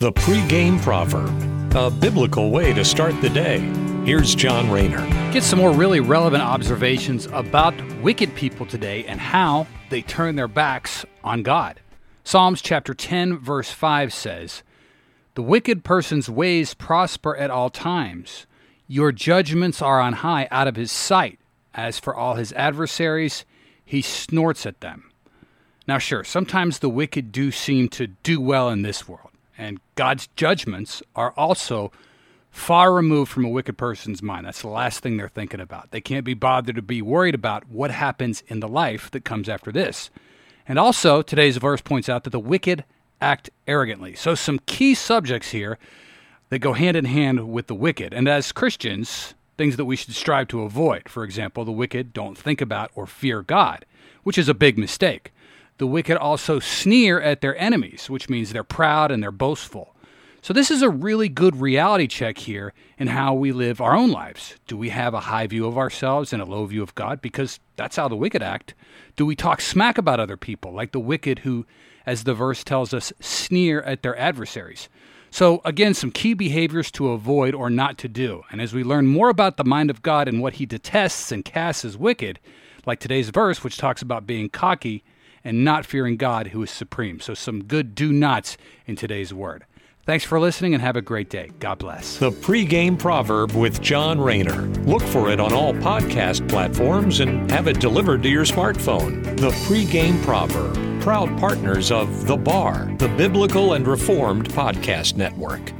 The pregame proverb, a biblical way to start the day. Here's John Rayner. Get some more really relevant observations about wicked people today and how they turn their backs on God. Psalms chapter 10 verse 5 says, "The wicked person's ways prosper at all times. Your judgments are on high out of his sight. As for all his adversaries, he snorts at them." Now sure, sometimes the wicked do seem to do well in this world and God's judgments are also far removed from a wicked person's mind. That's the last thing they're thinking about. They can't be bothered to be worried about what happens in the life that comes after this. And also, today's verse points out that the wicked act arrogantly. So, some key subjects here that go hand in hand with the wicked. And as Christians, things that we should strive to avoid. For example, the wicked don't think about or fear God, which is a big mistake. The wicked also sneer at their enemies, which means they're proud and they're boastful. So, this is a really good reality check here in how we live our own lives. Do we have a high view of ourselves and a low view of God? Because that's how the wicked act. Do we talk smack about other people, like the wicked who, as the verse tells us, sneer at their adversaries? So, again, some key behaviors to avoid or not to do. And as we learn more about the mind of God and what he detests and casts as wicked, like today's verse, which talks about being cocky, and not fearing God who is supreme. So, some good do nots in today's word. Thanks for listening and have a great day. God bless. The pregame proverb with John Rayner. Look for it on all podcast platforms and have it delivered to your smartphone. The pregame proverb, proud partners of The Bar, the Biblical and Reformed Podcast Network.